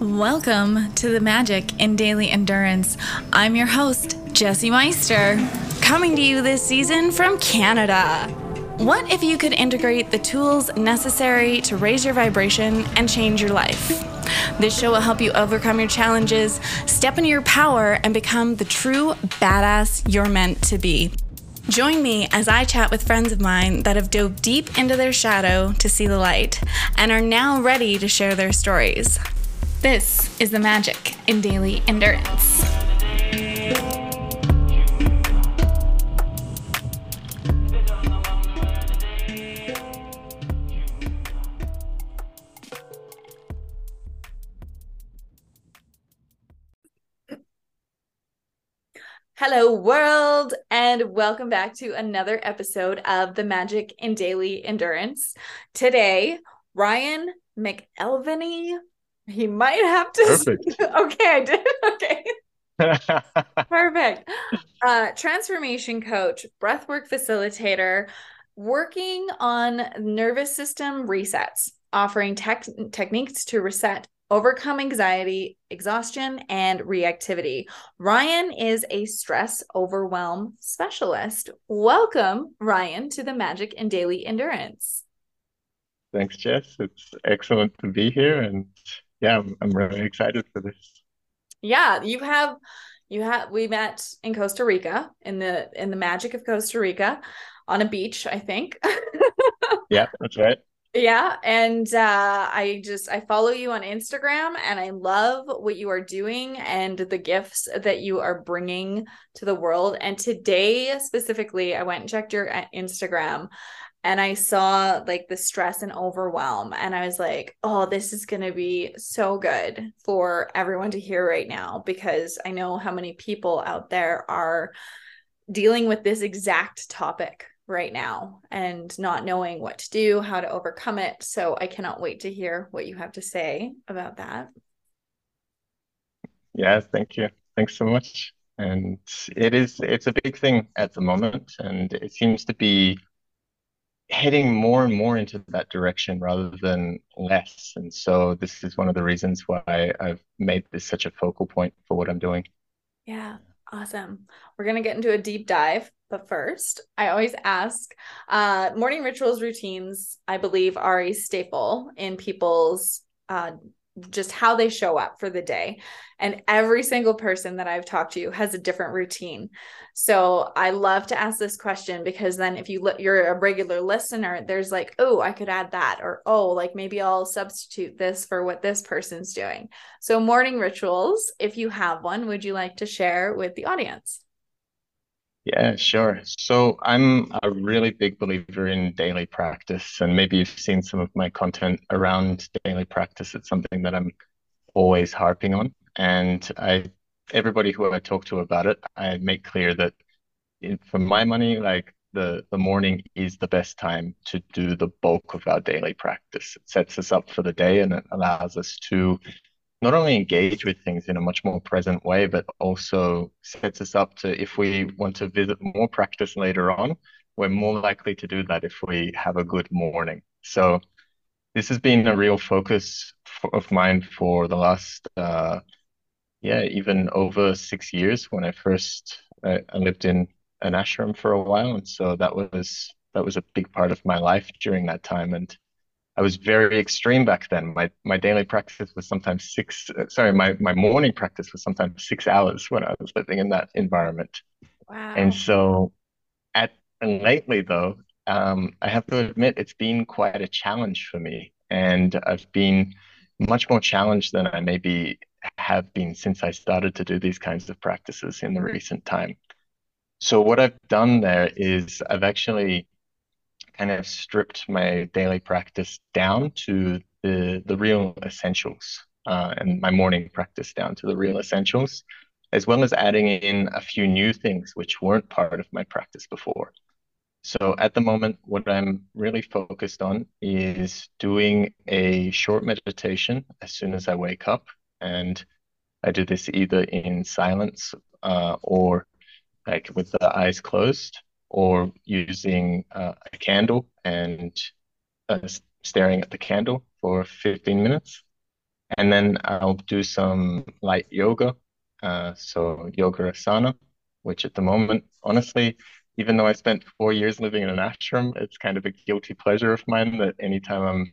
Welcome to the Magic in Daily Endurance. I'm your host, Jesse Meister, coming to you this season from Canada. What if you could integrate the tools necessary to raise your vibration and change your life? This show will help you overcome your challenges, step into your power, and become the true badass you're meant to be. Join me as I chat with friends of mine that have dove deep into their shadow to see the light and are now ready to share their stories. This is the magic in daily endurance. Hello, world, and welcome back to another episode of the Magic in Daily Endurance. Today, Ryan McElvenny he might have to. Perfect. okay, I did. Okay. Perfect. Uh, transformation coach, breathwork facilitator, working on nervous system resets, offering tech- techniques to reset, overcome anxiety, exhaustion, and reactivity. Ryan is a stress overwhelm specialist. Welcome, Ryan, to the Magic and Daily Endurance. Thanks, Jess. It's excellent to be here and yeah, I'm, I'm really excited for this. Yeah, you have you have we met in Costa Rica in the in the magic of Costa Rica on a beach, I think. yeah, that's right. Yeah, and uh, I just I follow you on Instagram, and I love what you are doing and the gifts that you are bringing to the world. And today specifically, I went and checked your uh, Instagram, and I saw like the stress and overwhelm. And I was like, oh, this is going to be so good for everyone to hear right now because I know how many people out there are dealing with this exact topic right now and not knowing what to do, how to overcome it. So I cannot wait to hear what you have to say about that. Yeah, thank you. Thanks so much. And it is, it's a big thing at the moment. And it seems to be heading more and more into that direction rather than less. And so this is one of the reasons why I've made this such a focal point for what I'm doing. Yeah, awesome. We're going to get into a deep dive. But first, I always ask uh, morning rituals routines, I believe, are a staple in people's uh, just how they show up for the day. And every single person that I've talked to has a different routine. So I love to ask this question because then if you look, you're a regular listener, there's like, oh, I could add that, or oh, like maybe I'll substitute this for what this person's doing. So morning rituals, if you have one, would you like to share with the audience? Yeah, sure. So I'm a really big believer in daily practice, and maybe you've seen some of my content around daily practice. It's something that I'm always harping on, and I everybody who I talk to about it, I make clear that in, for my money, like the the morning is the best time to do the bulk of our daily practice. It sets us up for the day and it allows us to not only engage with things in a much more present way, but also sets us up to if we want to visit more practice later on, we're more likely to do that if we have a good morning. So this has been a real focus for, of mine for the last, uh, yeah, even over six years when I first uh, I lived in an ashram for a while, and so that was that was a big part of my life during that time, and I was very extreme back then. My my daily practice was sometimes six. Sorry, my my morning practice was sometimes six hours when I was living in that environment. Wow. And so, at and lately though, um, I have to admit it's been quite a challenge for me, and I've been much more challenged than I maybe have been since I started to do these kinds of practices in the recent time. So what I've done there is I've actually kind of stripped my daily practice down to the the real essentials uh, and my morning practice down to the real essentials, as well as adding in a few new things which weren't part of my practice before. So at the moment, what I'm really focused on is doing a short meditation as soon as I wake up. And I do this either in silence uh, or like with the eyes closed or using uh, a candle and uh, staring at the candle for 15 minutes. And then I'll do some light yoga. Uh, so yoga asana, which at the moment, honestly, even though I spent four years living in an ashram, it's kind of a guilty pleasure of mine that anytime I'm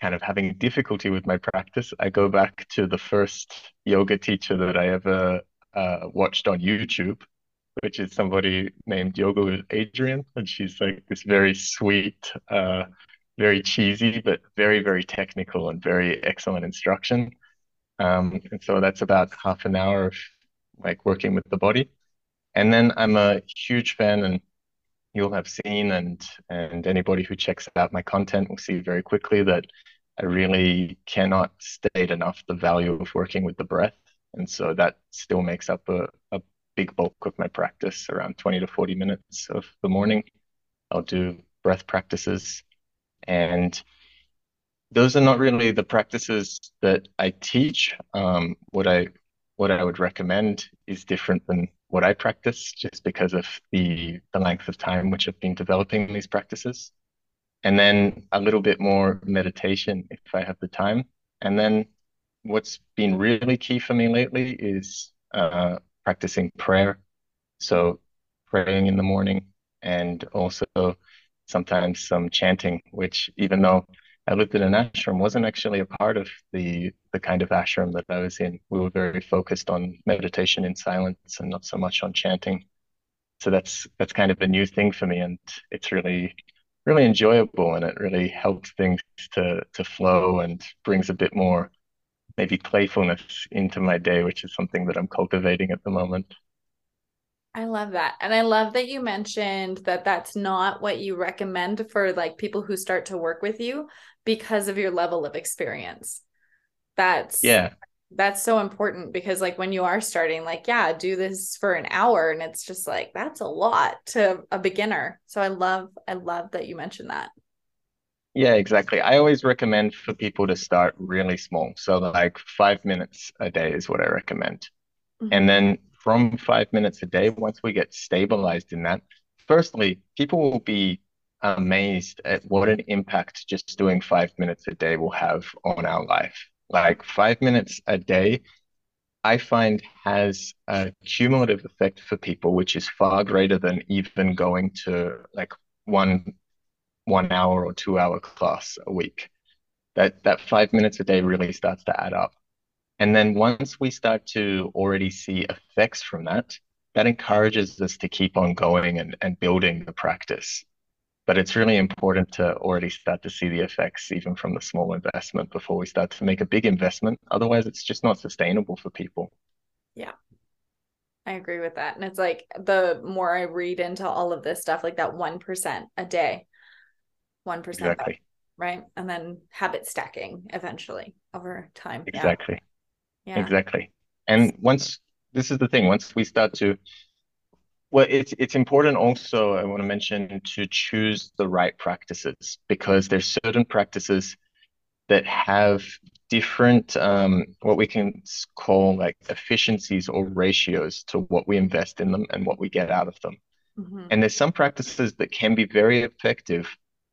kind of having difficulty with my practice, I go back to the first yoga teacher that I ever uh, watched on YouTube, which is somebody named Yoga with Adriene. And she's like this very sweet, uh, very cheesy, but very, very technical and very excellent instruction. Um, and so that's about half an hour of like working with the body. And then I'm a huge fan, and you'll have seen, and and anybody who checks out my content will see very quickly that I really cannot state enough the value of working with the breath. And so that still makes up a, a big bulk of my practice, around 20 to 40 minutes of the morning. I'll do breath practices. And those are not really the practices that I teach. Um, what I what I would recommend is different than what I practice, just because of the the length of time which I've been developing these practices and then a little bit more meditation if I have the time. And then what's been really key for me lately is uh, practicing prayer. So praying in the morning and also sometimes some chanting, which even though I lived in an ashram, wasn't actually a part of the the kind of ashram that I was in. We were very focused on meditation in silence and not so much on chanting. So that's that's kind of a new thing for me, and it's really really enjoyable and it really helps things to to flow and brings a bit more maybe playfulness into my day, which is something that I'm cultivating at the moment. I love that. And I love that you mentioned that that's not what you recommend for like people who start to work with you because of your level of experience. That's yeah that's so important because like when you are starting like yeah do this for an hour and it's just like that's a lot to a beginner so i love i love that you mentioned that yeah exactly. I always recommend for people to start really small. So like five minutes a day is what i recommend. Mm-hmm. and then from five minutes a day once we get stabilized in that firstly people will be amazed at what an impact just doing five minutes a day will have on our life. Like five minutes a day, I find has a cumulative effect for people, which is far greater than even going to like one one hour or two hour class a week. That that five minutes a day really starts to add up. And then once we start to already see effects from that, that encourages us to keep on going and, and building the practice. But it's really important to already start to see the effects even from the small investment before we start to make a big investment. Otherwise it's just not sustainable for people. Yeah. I agree with that. And it's like the more i read into all of this stuff like that 1% a day 1% exactly. right and then habit stacking eventually over time exactly yeah. yeah. exactly and once this is the thing once we start to well, it's it's important also, I want to mention, to choose the right practices because there's certain practices that have different um, what we can call like efficiencies or ratios to what we invest in them and what we get out of them. Mm-hmm. And there's some practices that can be very effective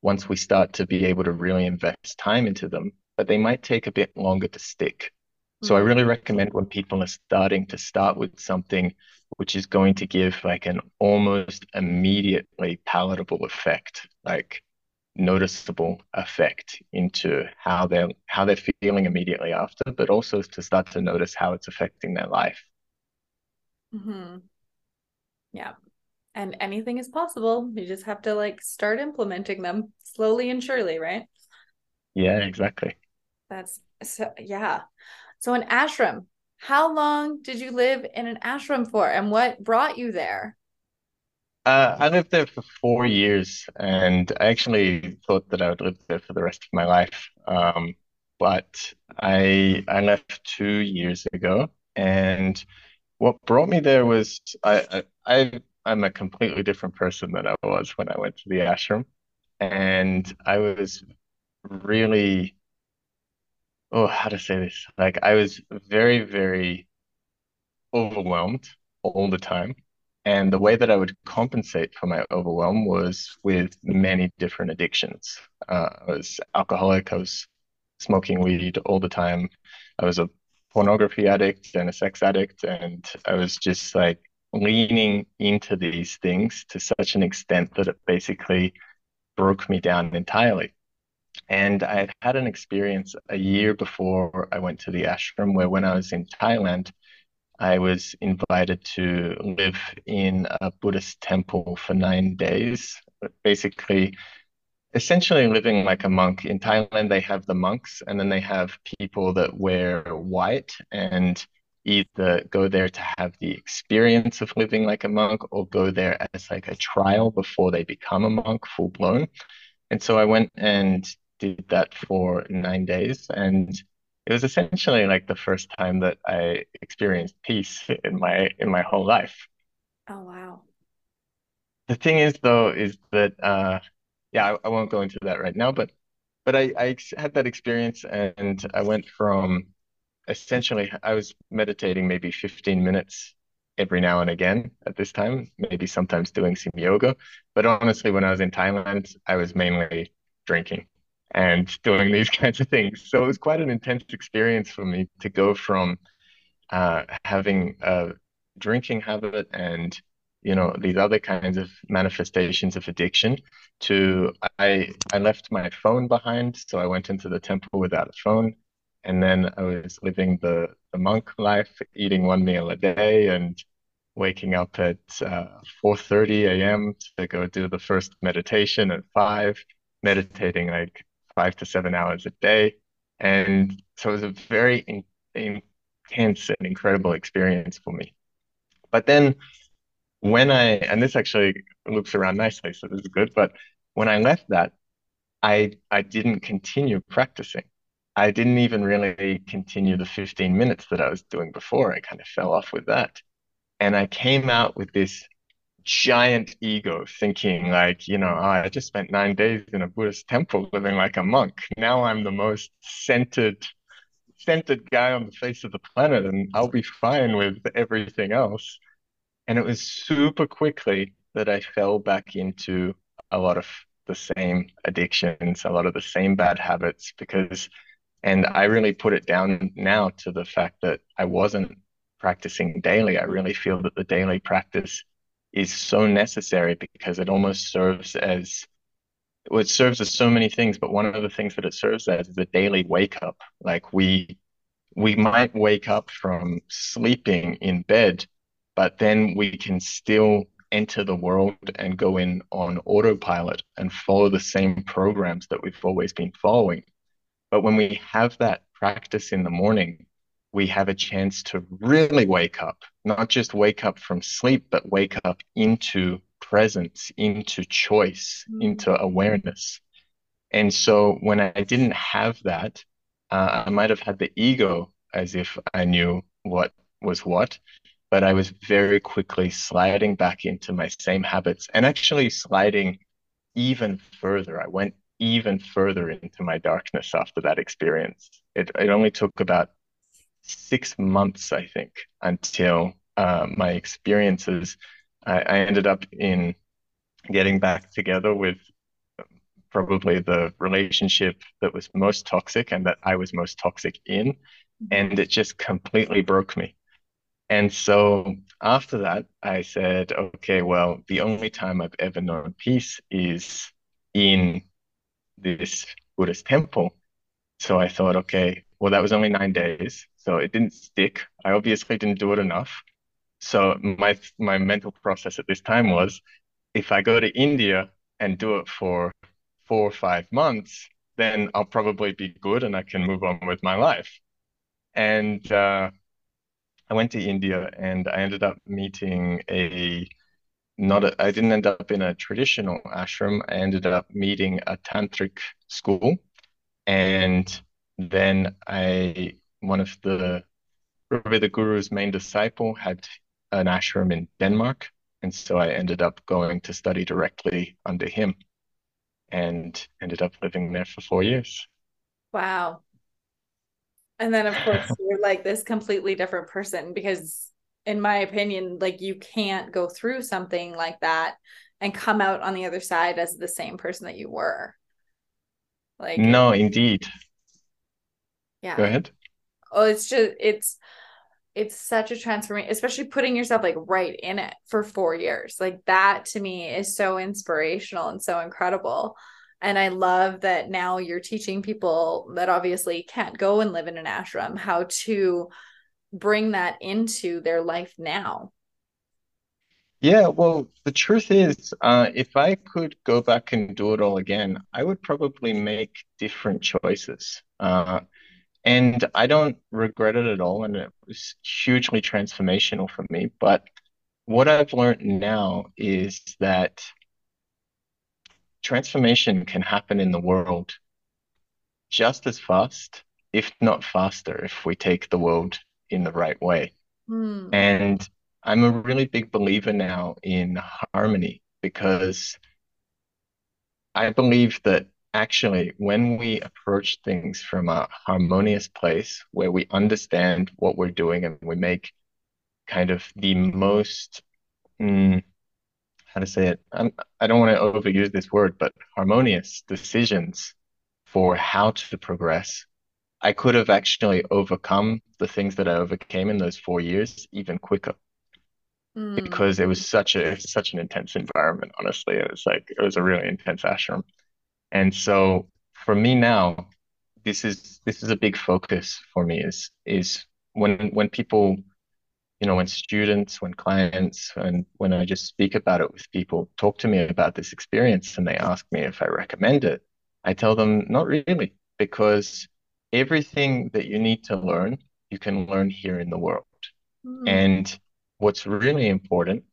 once we start to be able to really invest time into them, but they might take a bit longer to stick. So I mm-hmm. really recommend when people are starting to start with something which is going to give like an almost immediately palatable effect, like noticeable effect into how they're how they're feeling immediately after, but also to start to notice how it's affecting their life. Mm-hmm. Yeah. And anything is possible. You just have to like start implementing them slowly and surely, right? Yeah, exactly. That's so yeah. So an ashram, how long did you live in an ashram for and what brought you there? Uh, I lived there for four years and I actually thought that I would live there for the rest of my life. Um, but I I left two years ago and what brought me there was I, I, I I'm a completely different person than I was when I went to the ashram. And I was really oh, how to say this? Like I was very, very overwhelmed all the time. And the way that I would compensate for my overwhelm was with many different addictions. Uh, I was alcoholic, I was smoking weed all the time. I was a pornography addict and a sex addict, and I was just like leaning into these things to such an extent that it basically broke me down entirely. And I had had an experience a year before I went to the ashram where when I was in Thailand, I was invited to live in a Buddhist temple for nine days. Basically, essentially living like a monk. In Thailand, they have the monks, and then they have people that wear white and either go there to have the experience of living like a monk or go there as like a trial before they become a monk full blown. And so I went and did that for nine days. And it was essentially like the first time that I experienced peace in my in my whole life. Oh wow. The thing is though, is that uh yeah, I, I won't go into that right now, but but I, I had that experience and I went from essentially I was meditating maybe 15 minutes every now and again at this time, maybe sometimes doing some yoga. But honestly, when I was in Thailand, I was mainly drinking and doing these kinds of things. So it was quite an intense experience for me to go from uh, having a drinking habit and you know these other kinds of manifestations of addiction to i i left my phone behind so i went into the temple without a phone and then i was living the the monk life eating one meal a day and waking up at uh, 4:30 a.m. to go do the first meditation at 5 meditating like 5 to 7 hours a day and so it was a very in, intense and incredible experience for me but then when I, and this actually loops around nicely, so this is good, but when I left that, I I didn't continue practicing. I didn't even really continue the 15 minutes that I was doing before. I kind of fell off with that. And I came out with this giant ego thinking like, you know, oh, I just spent nine days in a Buddhist temple living like a monk. Now I'm the most centered, centered guy on the face of the planet and I'll be fine with everything else. And it was super quickly that I fell back into a lot of the same addictions, a lot of the same bad habits because and I really put it down now to the fact that I wasn't practicing daily. I really feel that the daily practice is so necessary because it almost serves as well, it serves as so many things, but one of the things that it serves as is a daily wake up. Like we we might wake up from sleeping in bed but then we can still enter the world and go in on autopilot and follow the same programs that we've always been following. But when we have that practice in the morning, we have a chance to really wake up, not just wake up from sleep, but wake up into presence, into choice, mm-hmm. into awareness. And so when I didn't have that, uh, I might have had the ego as if I knew what was what, but I was very quickly sliding back into my same habits and actually sliding even further. I went even further into my darkness after that experience. It, it only took about six months, I think, until uh, my experiences, I, I ended up in getting back together with probably the relationship that was most toxic and that I was most toxic in. And it just completely broke me. And so after that, I said, okay, well, the only time I've ever known peace is in this Buddhist temple. So I thought, okay, well, that was only nine days. So it didn't stick. I obviously didn't do it enough. So my my mental process at this time was if I go to India and do it for four or five months, then I'll probably be good and I can move on with my life. And uh, I went to India and I ended up meeting a not a, I didn't end up in a traditional ashram. I ended up meeting a tantric school, and then I one of the the guru's main disciple had an ashram in Denmark, and so I ended up going to study directly under him, and ended up living there for four years. Wow, and then of course you're like this completely different person because in my opinion, like you can't go through something like that and come out on the other side as the same person that you were. Like No, indeed. Yeah. Go ahead. Oh, it's just it's it's such a transformation, especially putting yourself like right in it for four years. Like that to me is so inspirational and so incredible. And I love that now you're teaching people that obviously can't go and live in an ashram how to bring that into their life now. Yeah, well, the truth is, uh, if I could go back and do it all again, I would probably make different choices. Uh, and I don't regret it at all. And it was hugely transformational for me. But what I've learned now is that transformation can happen in the world just as fast, if not faster, if we take the world in the right way. Hmm. And I'm a really big believer now in harmony because I believe that actually when we approach things from a harmonious place where we understand what we're doing and we make kind of the most mm, how to say it I'm, I don't want to overuse this word but harmonious decisions for how to progress I could have actually overcome the things that I overcame in those four years even quicker. Hmm. because it was such a such an intense environment honestly. It was like it was a really intense ashram. And so for me now, this is this is a big focus for me is is when when people, you know, when students, when clients, and when I just speak about it with people, talk to me about this experience and they ask me if I recommend it, I tell them not really, because everything that you need to learn, you can learn here in the world. Hmm. And what's really important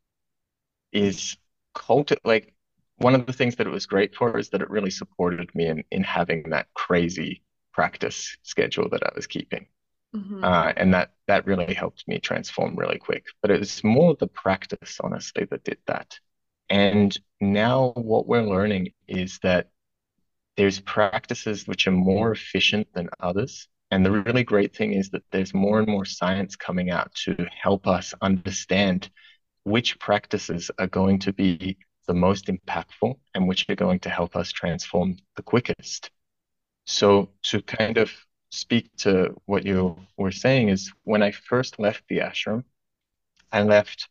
is cult like one of the things that it was great for is that it really supported me in in having that crazy practice schedule that I was keeping. Mhm. Uh, and that that really helped me transform really quick. But it was more the practice, honestly, that did that. And now what we're learning is that there's practices which are more efficient than others. And the really great thing is that there's more and more science coming out to help us understand which practices are going to be the most impactful and which are going to help us transform the quickest. So, to kind of speak to what you were saying, is when I first left the ashram, I left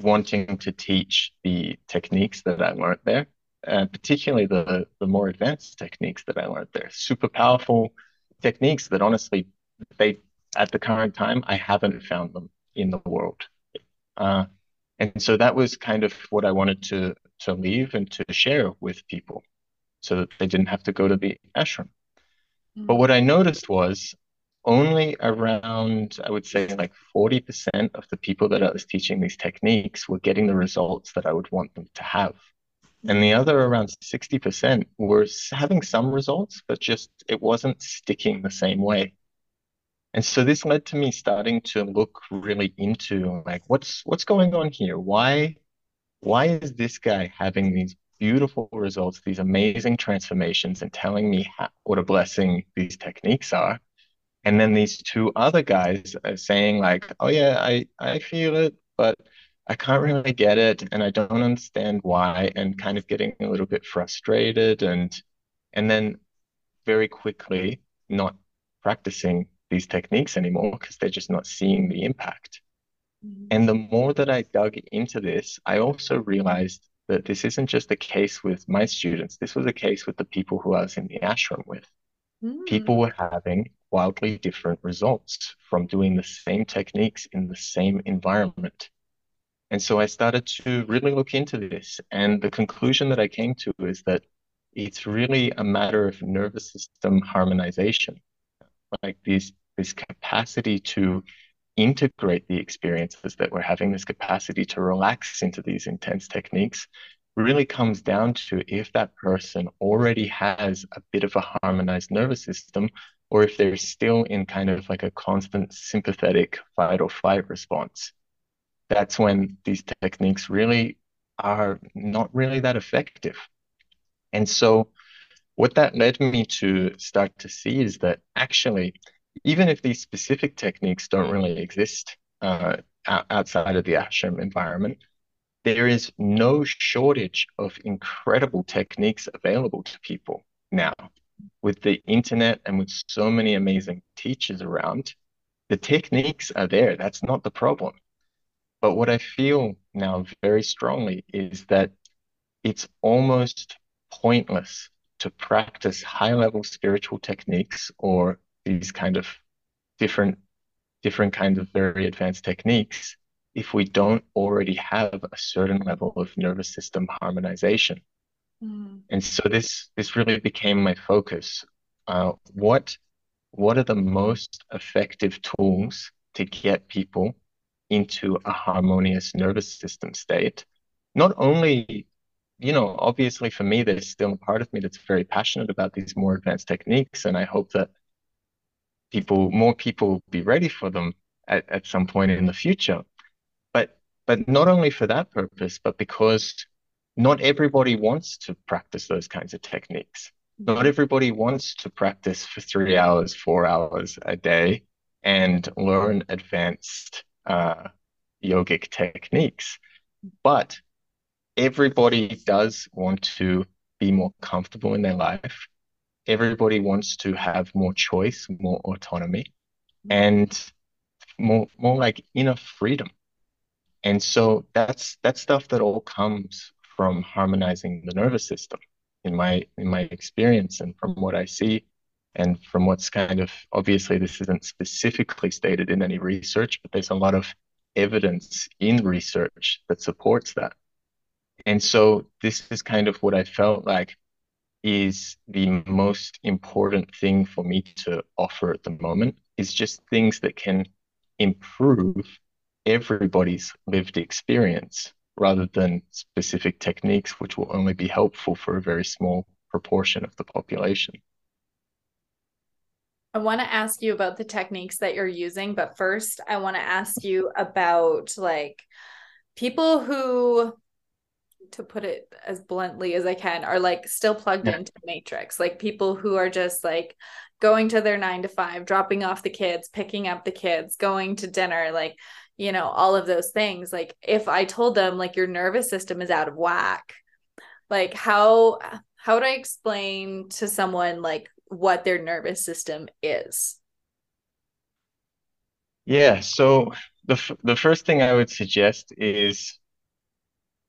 wanting to teach the techniques that I learned there, uh, particularly the, the more advanced techniques that I learned there. Super powerful techniques that honestly, they at the current time, I haven't found them in the world. Uh, and so that was kind of what I wanted to to leave and to share with people so that they didn't have to go to the ashram. But Hmm. what I noticed was only around, I would say like 40% of the people that I was teaching these techniques were getting the results that I would want them to have. And the other around 60% were having some results, but just it wasn't sticking the same way. And so this led to me starting to look really into like what's what's going on here? Why why is this guy having these beautiful results, these amazing transformations, and telling me how, what a blessing these techniques are? And then these two other guys are saying like, "Oh yeah, I I feel it, but I can't really get it, and I don't understand why," and kind of getting a little bit frustrated, and and then very quickly not practicing these techniques anymore because they're just not seeing the impact. Mhm. And the more that I dug into this, I also realized that this isn't just a case with my students. This was a case with the people who I was in the ashram with. Hmm. People were having wildly different results from doing the same techniques in the same environment. And so I started to really look into this. And the conclusion that I came to is that it's really a matter of nervous system harmonization, like these this capacity to integrate the experiences that we're having, this capacity to relax into these intense techniques, really comes down to if that person already has a bit of a harmonized nervous system, or if they're still in kind of like a constant sympathetic fight or flight response. That's when these techniques really are not really that effective. And so, what that led me to start to see is that actually, even if these specific techniques don't really exist uh, outside of the ashram environment, there is no shortage of incredible techniques available to people now. with the internet and with so many amazing teachers around, the techniques are there. That's not the problem. But what I feel now very strongly is that it's almost pointless to practice high level spiritual techniques or these kind of different different kinds of very advanced techniques if we don't already have a certain level of nervous system harmonization. Mm. And so this this really became my focus. Uh, what what are the most effective tools to get people into a harmonious nervous system state? Not only, you know, obviously for me, there's still a part of me that's very passionate about these more advanced techniques, and I hope that people, more people, will be ready for them at, at some point in the future. But but not only for that purpose, but because not everybody wants to practice those kinds of techniques. Not mm-hmm. everybody wants to practice for three hours, four hours a day and learn advanced uh, yogic techniques. But everybody does want to be more comfortable in their life. Everybody wants to have more choice, more autonomy, and more more like inner freedom. And so that's that stuff that all comes from harmonizing the nervous system in my in my experience and from what I see and from what's kind of obviously this isn't specifically stated in any research but there's a lot of evidence in research that supports that and so this is kind of what I felt like is the most important thing for me to offer at the moment is just things that can improve everybody's lived experience rather than specific techniques, which will only be helpful for a very small proportion of the population. I want to ask you about the techniques that you're using, but first, I want to ask you about like people who, to put it as bluntly as I can, are like still plugged yeah. into Matrix, like people who are just like going to their nine to five, dropping off the kids, picking up the kids, going to dinner, like you know all of those things like if i told them like your nervous system is out of whack like how how would i explain to someone like what their nervous system is. Yeah so the f- the first thing i would suggest is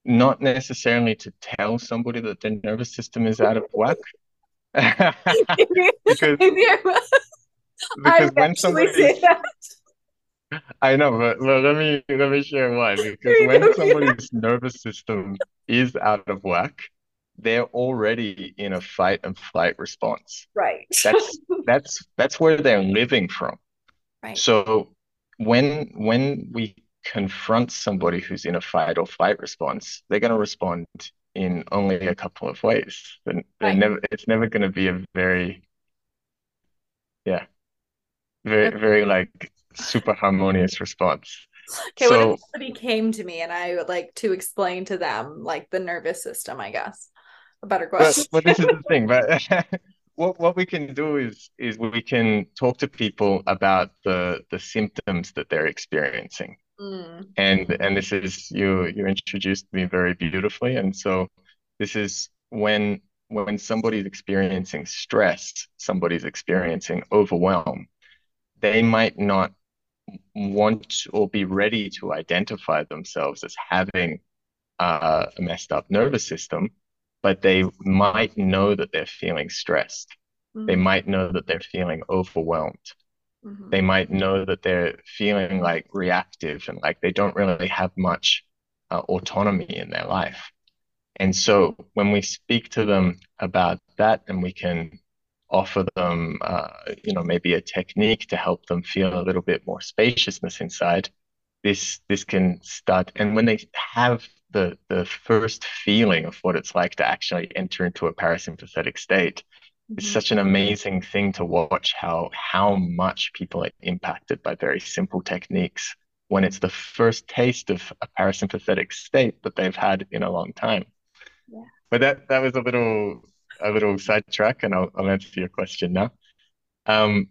not necessarily to tell somebody that their nervous system is out of whack. Because, because when somebody I know, but, but let me let me share why. Because when somebody's nervous system is out of whack, they're already in a fight and flight response. Right. That's that's that's where they're living from. Right. So when when we confront somebody who's in a fight or flight response, they're going to respond in only a couple of ways. They're, they're right. never. It's never going to be a very, yeah, very very like super harmonious response. Okay, so, if somebody came to me and I would like to explain to them like the nervous system, I guess. A better question. But, but this is the thing, but what what we can do is is we can talk to people about the the symptoms that they're experiencing. Mm. And and this is you you introduced me very beautifully. And so this is when when somebody's experiencing stress, somebody's experiencing overwhelm, they might not want or be ready to identify themselves as having uh, a messed up nervous system, but they might know that they're feeling stressed. Mm-hmm. They might know that they're feeling overwhelmed. Mm-hmm. They might know that they're feeling like reactive and like they don't really have much uh, autonomy in their life. And so when we speak to them about that and we can offer them, uh, you know, maybe a technique to help them feel a little bit more spaciousness inside, this this can start. And when they have the the first feeling of what it's like to actually enter into a parasympathetic state, mm-hmm. it's such an amazing thing to watch how how much people are impacted by very simple techniques when it's the first taste of a parasympathetic state that they've had in a long time. Yeah. But that that was a little a little sidetrack, and I'll, I'll answer your question now. Um,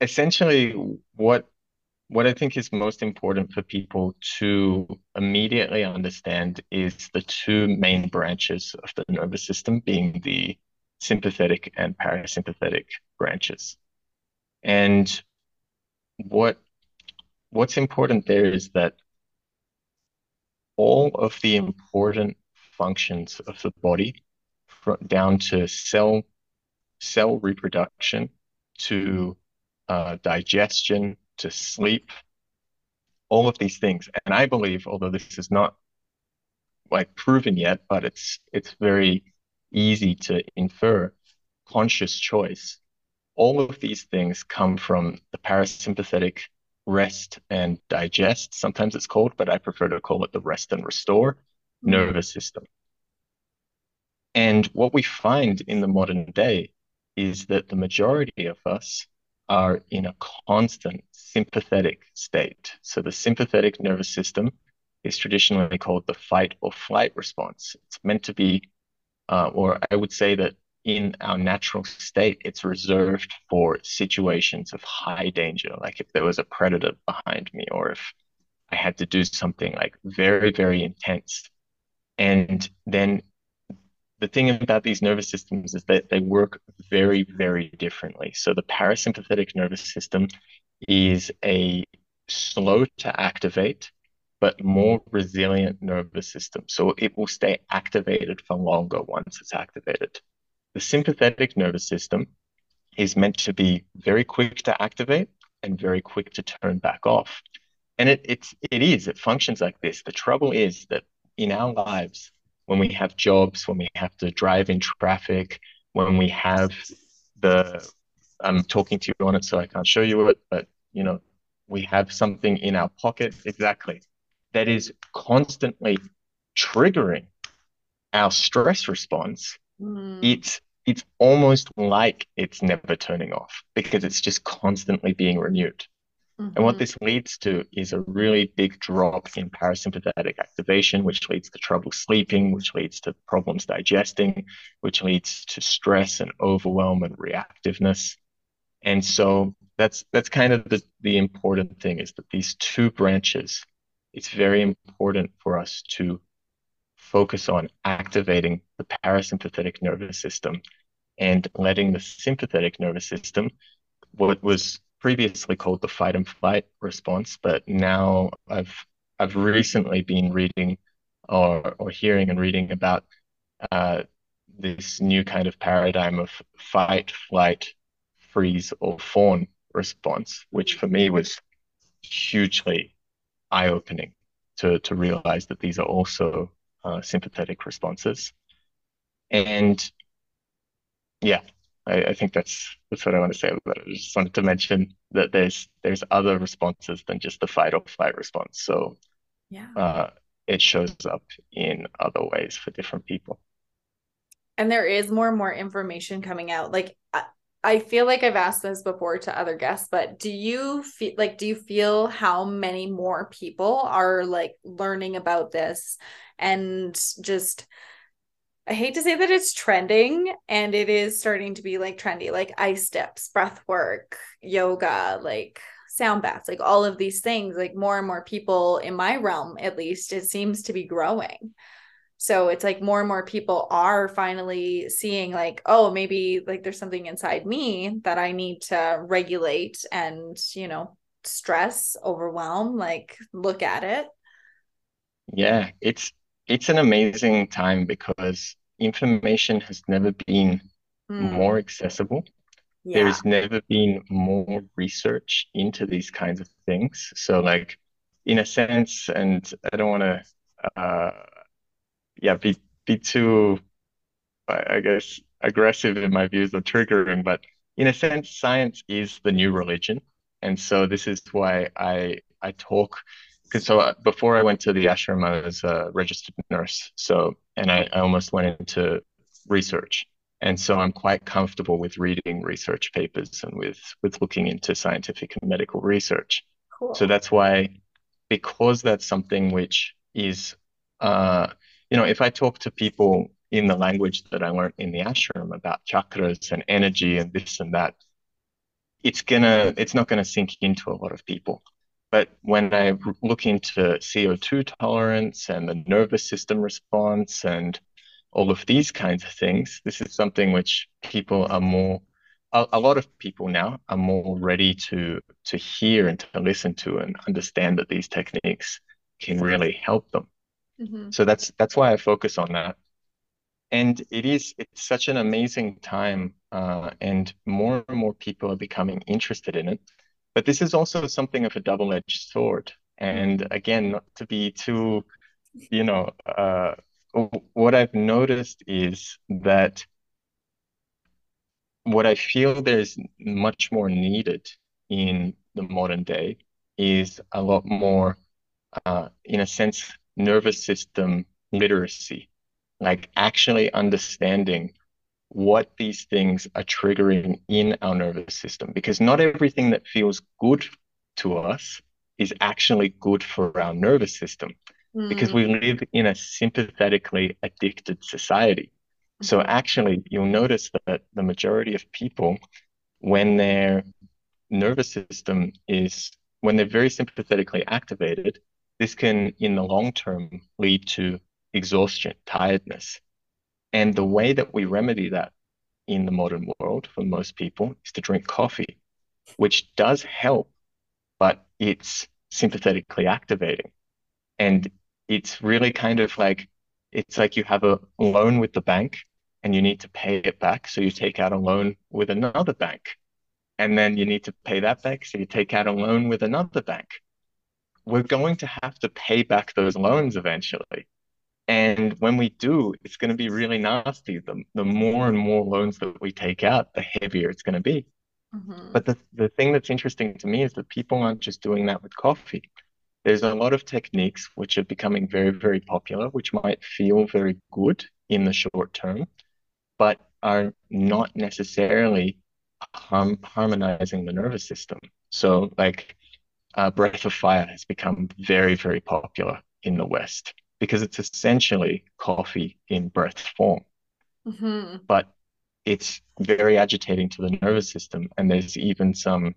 essentially, what what I think is most important for people to immediately understand is the two main branches of the nervous system being the sympathetic and parasympathetic branches. And what what's important there is that all of the important functions of the body down to cell cell reproduction to uh, digestion to sleep all of these things and i believe although this is not like proven yet but it's it's very easy to infer conscious choice all of these things come from the parasympathetic rest and digest sometimes it's called but i prefer to call it the rest and restore mm-hmm. nervous system and what we find in the modern day is that the majority of us are in a constant sympathetic state. So the sympathetic nervous system is traditionally called the fight or flight response. It's meant to be, uh, or I would say that in our natural state, it's reserved for situations of high danger, like if there was a predator behind me, or if I had to do something like very, very intense. And then the thing about these nervous systems is that they work very, very differently. So the parasympathetic nervous system is a slow to activate, but more resilient nervous system. So it will stay activated for longer once it's activated. The sympathetic nervous system is meant to be very quick to activate and very quick to turn back off. And it, it's, it is, it functions like this. The trouble is that in our lives, when we have jobs, when we have to drive in traffic, when we have the I'm talking to you on it, so I can't show you it, but you know, we have something in our pocket exactly that is constantly triggering our stress response. Mm. It's it's almost like it's never turning off because it's just constantly being renewed. Mm-hmm. And what mm-hmm. this leads to is a really big drop in parasympathetic activation, which leads to trouble sleeping, which leads to problems digesting, which leads to stress and overwhelm and reactiveness. And so that's that's kind of the, the important thing is that these two branches, it's very important for us to focus on activating the parasympathetic nervous system and letting the sympathetic nervous system, what was previously called the fight and flight response, but now I've I've recently been reading or or hearing and reading about uh, this new kind of paradigm of fight, flight, freeze, or fawn response, which for me was hugely eye-opening to to realize that these are also uh, sympathetic responses, and yeah, I, I, think that's that's what I want to say about it. I just wanted to mention that there's there's other responses than just the fight or flight response. So yeah, uh, it shows up in other ways for different people. And there is more and more information coming out. Like I, I feel like I've asked this before to other guests, but do you feel like do you feel how many more people are like learning about this and just I hate to say that it's trending and it is starting to be like trendy, like ice dips, breath work, yoga, like sound baths, like all of these things, like more and more people in my realm, at least, it seems to be growing. So it's like more and more people are finally seeing, like, oh, maybe like there's something inside me that I need to regulate and, you know, stress, overwhelm, like look at it. Yeah, it's it's an amazing time because information has never been mm. more accessible. Yeah. There has never been more research into these kinds of things. So, like, in a sense, and I don't want to, uh, yeah, be be too, I guess, aggressive in my views of triggering, but in a sense, science is the new religion, and so this is why I I talk because so uh, before I went to the ashram, I was a registered nurse. So, and I, I almost went into research. And so I'm quite comfortable with reading research papers and with, with looking into scientific and medical research. Cool. So that's why, because that's something which is, uh, you know, if I talk to people in the language that I learned in the ashram about chakras and energy and this and that, it's gonna, it's not gonna sink into a lot of people. But when I look into CO2 tolerance and the nervous system response and all of these kinds of things, this is something which people are more a, a lot of people now are more ready to to hear and to listen to and understand that these techniques can really help them. Mm-hmm. So that's that's why I focus on that. And it is it's such an amazing time, uh, and more and more people are becoming interested in it. But this is also something of a double-edged sword. And again, not to be too, you know, uh, what I've noticed is that what I feel there's much more needed in the modern day is a lot more, uh, in a sense, nervous system literacy, like actually understanding what these things are triggering in our nervous system. Because not everything that feels good to us is actually good for our nervous system. Mm. Because we live in a sympathetically addicted society. So actually, you'll notice that the majority of people, when their nervous system is, when they're very sympathetically activated, this can, in the long term, lead to exhaustion, tiredness. And the way that we remedy that in the modern world for most people is to drink coffee, which does help, but it's sympathetically activating. And it's really kind of like it's like you have a loan with the bank and you need to pay it back. So you take out a loan with another bank. And then you need to pay that back. So you take out a loan with another bank. We're going to have to pay back those loans eventually. And when we do, it's going to be really nasty. The, the more and more loans that we take out, the heavier it's going to be. Mm-hmm. But the, the thing that's interesting to me is that people aren't just doing that with coffee. There's a lot of techniques which are becoming very, very popular, which might feel very good in the short term, but are not necessarily harm, harmonizing the nervous system. So, like, uh, Breath of Fire has become very, very popular in the West because it's essentially coffee in breath form. Mm-hmm. But it's very agitating to the nervous system. And there's even some,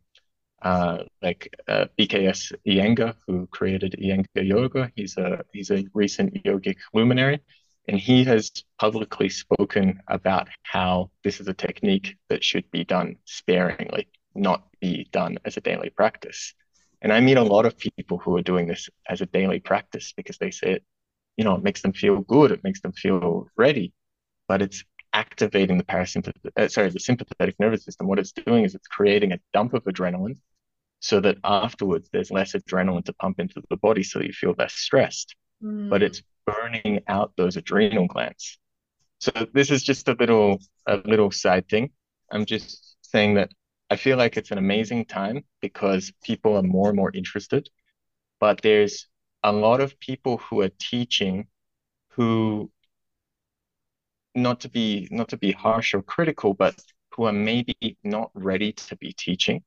uh, like uh, BKS Iyengar, who created Iyengar Yoga. He's a he's a recent yogic luminary, and he has publicly spoken about how this is a technique that should be done sparingly, not be done as a daily practice. And I meet a lot of people who are doing this as a daily practice because they say it, you know, it makes them feel good, it makes them feel ready, but it's activating the parasympathetic, uh, sorry, the sympathetic nervous system. What it's doing is it's creating a dump of adrenaline so that afterwards there's less adrenaline to pump into the body so you feel less stressed. Mm. But it's burning out those adrenal glands. So this is just a little a little side thing. I'm just saying that I feel like it's an amazing time because people are more and more interested, but there's a lot of people who are teaching who not to be not to be harsh or critical, but who are maybe not ready to be teaching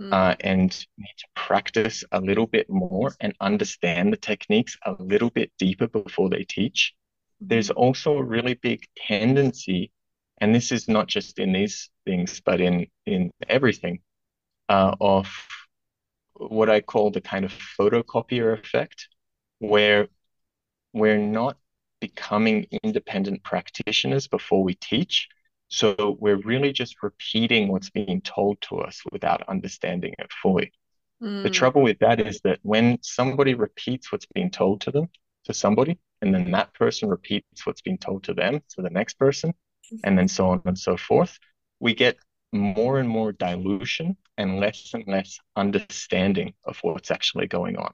mm. uh, and need to practice a little bit more and understand the techniques a little bit deeper before they teach. There's also a really big tendency, and this is not just in these things, but in in everything, uh, of what I call the kind of photocopier effect, where we're not becoming independent practitioners before we teach, so we're really just repeating what's being told to us without understanding it fully. Mm. The trouble with that is that when somebody repeats what's being told to them, to somebody, and then that person repeats what's being told to them, to the next person, and then so on and so forth, we get more and more dilution and less and less understanding of what's actually going on.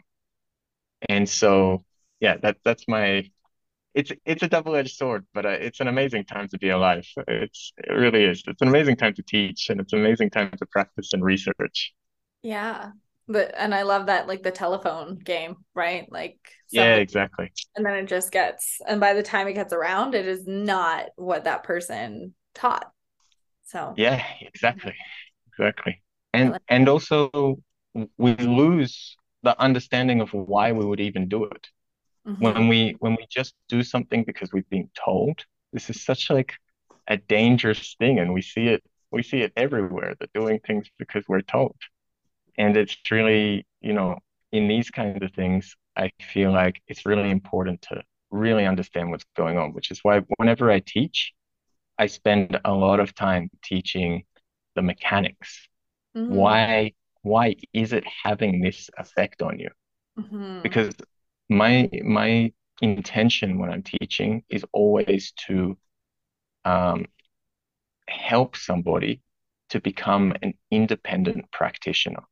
And so, yeah, that that's my it's it's a double-edged sword, but uh, it's an amazing time to be alive. It's it really is. It's an amazing time to teach, and it's an amazing time to practice and research. Yeah, but and I love that like the telephone game, right? Like yeah, exactly. And then it just gets, and by the time it gets around, it is not what that person taught. So yeah, exactly, exactly, and and also we lose the understanding of why we would even do it. Mm-hmm. when we when we just do something because we've been told this is such like a dangerous thing and we see it we see it everywhere. That doing things because we're told. And it's really you know in these kinds of things i feel like it's really important to really understand what's going on, which is why whenever I teach, I spend a lot of time teaching the mechanics. Mm-hmm. Why why is it having this effect on you? Mm-hmm. Because my my intention when I'm teaching is always to um, help somebody to become an independent practitioner,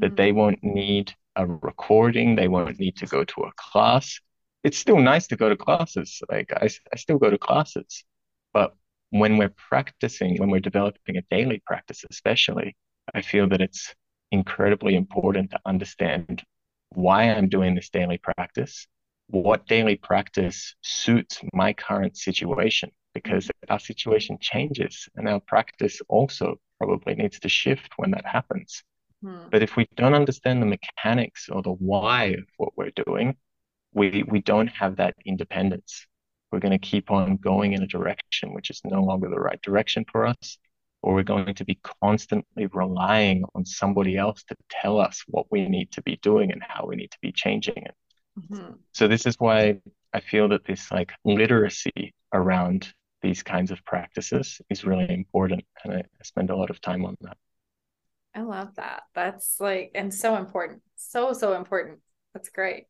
that Mm-hmm. they won't need a recording, they won't need to go to a class. It's still nice to go to classes. Like I, I still go to classes, but when we're practicing, when we're developing a daily practice, especially, I feel that it's incredibly important to understand why I'm doing this daily practice, what daily practice suits my current situation, because our situation changes and our practice also probably needs to shift when that happens. Mm-hmm. But if we don't understand the mechanics or the why of what we're doing, we we don't have that independence. We're going to keep on going in a direction which is no longer the right direction for us, or we're going to be constantly relying on somebody else to tell us what we need to be doing and how we need to be changing it. Mm-hmm. So this is why I feel that this like literacy around these kinds of practices is really important, and I, I spend a lot of time on that. I love that. That's like, and so important. So, so important. That's great.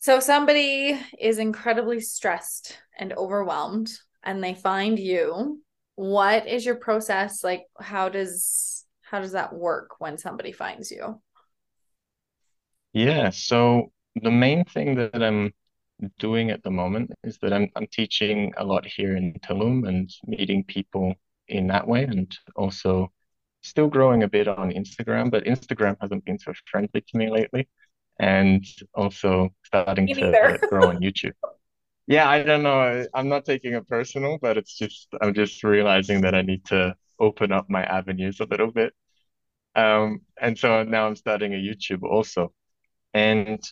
So, somebody is incredibly stressed and overwhelmed, and they find you. What is your process? Like, how does how does that work when somebody finds you? Yeah, so the main thing that I'm doing at the moment is that I'm I'm teaching a lot here in Tulum and meeting people in that way, and also still growing a bit on Instagram, but Instagram hasn't been so friendly to me lately, and also starting Me to neither. grow on YouTube. Yeah, I don't know. I'm not taking it personal, but it's just I'm just realizing that I need to open up my avenues a little bit. Um, and so now I'm starting a YouTube also. And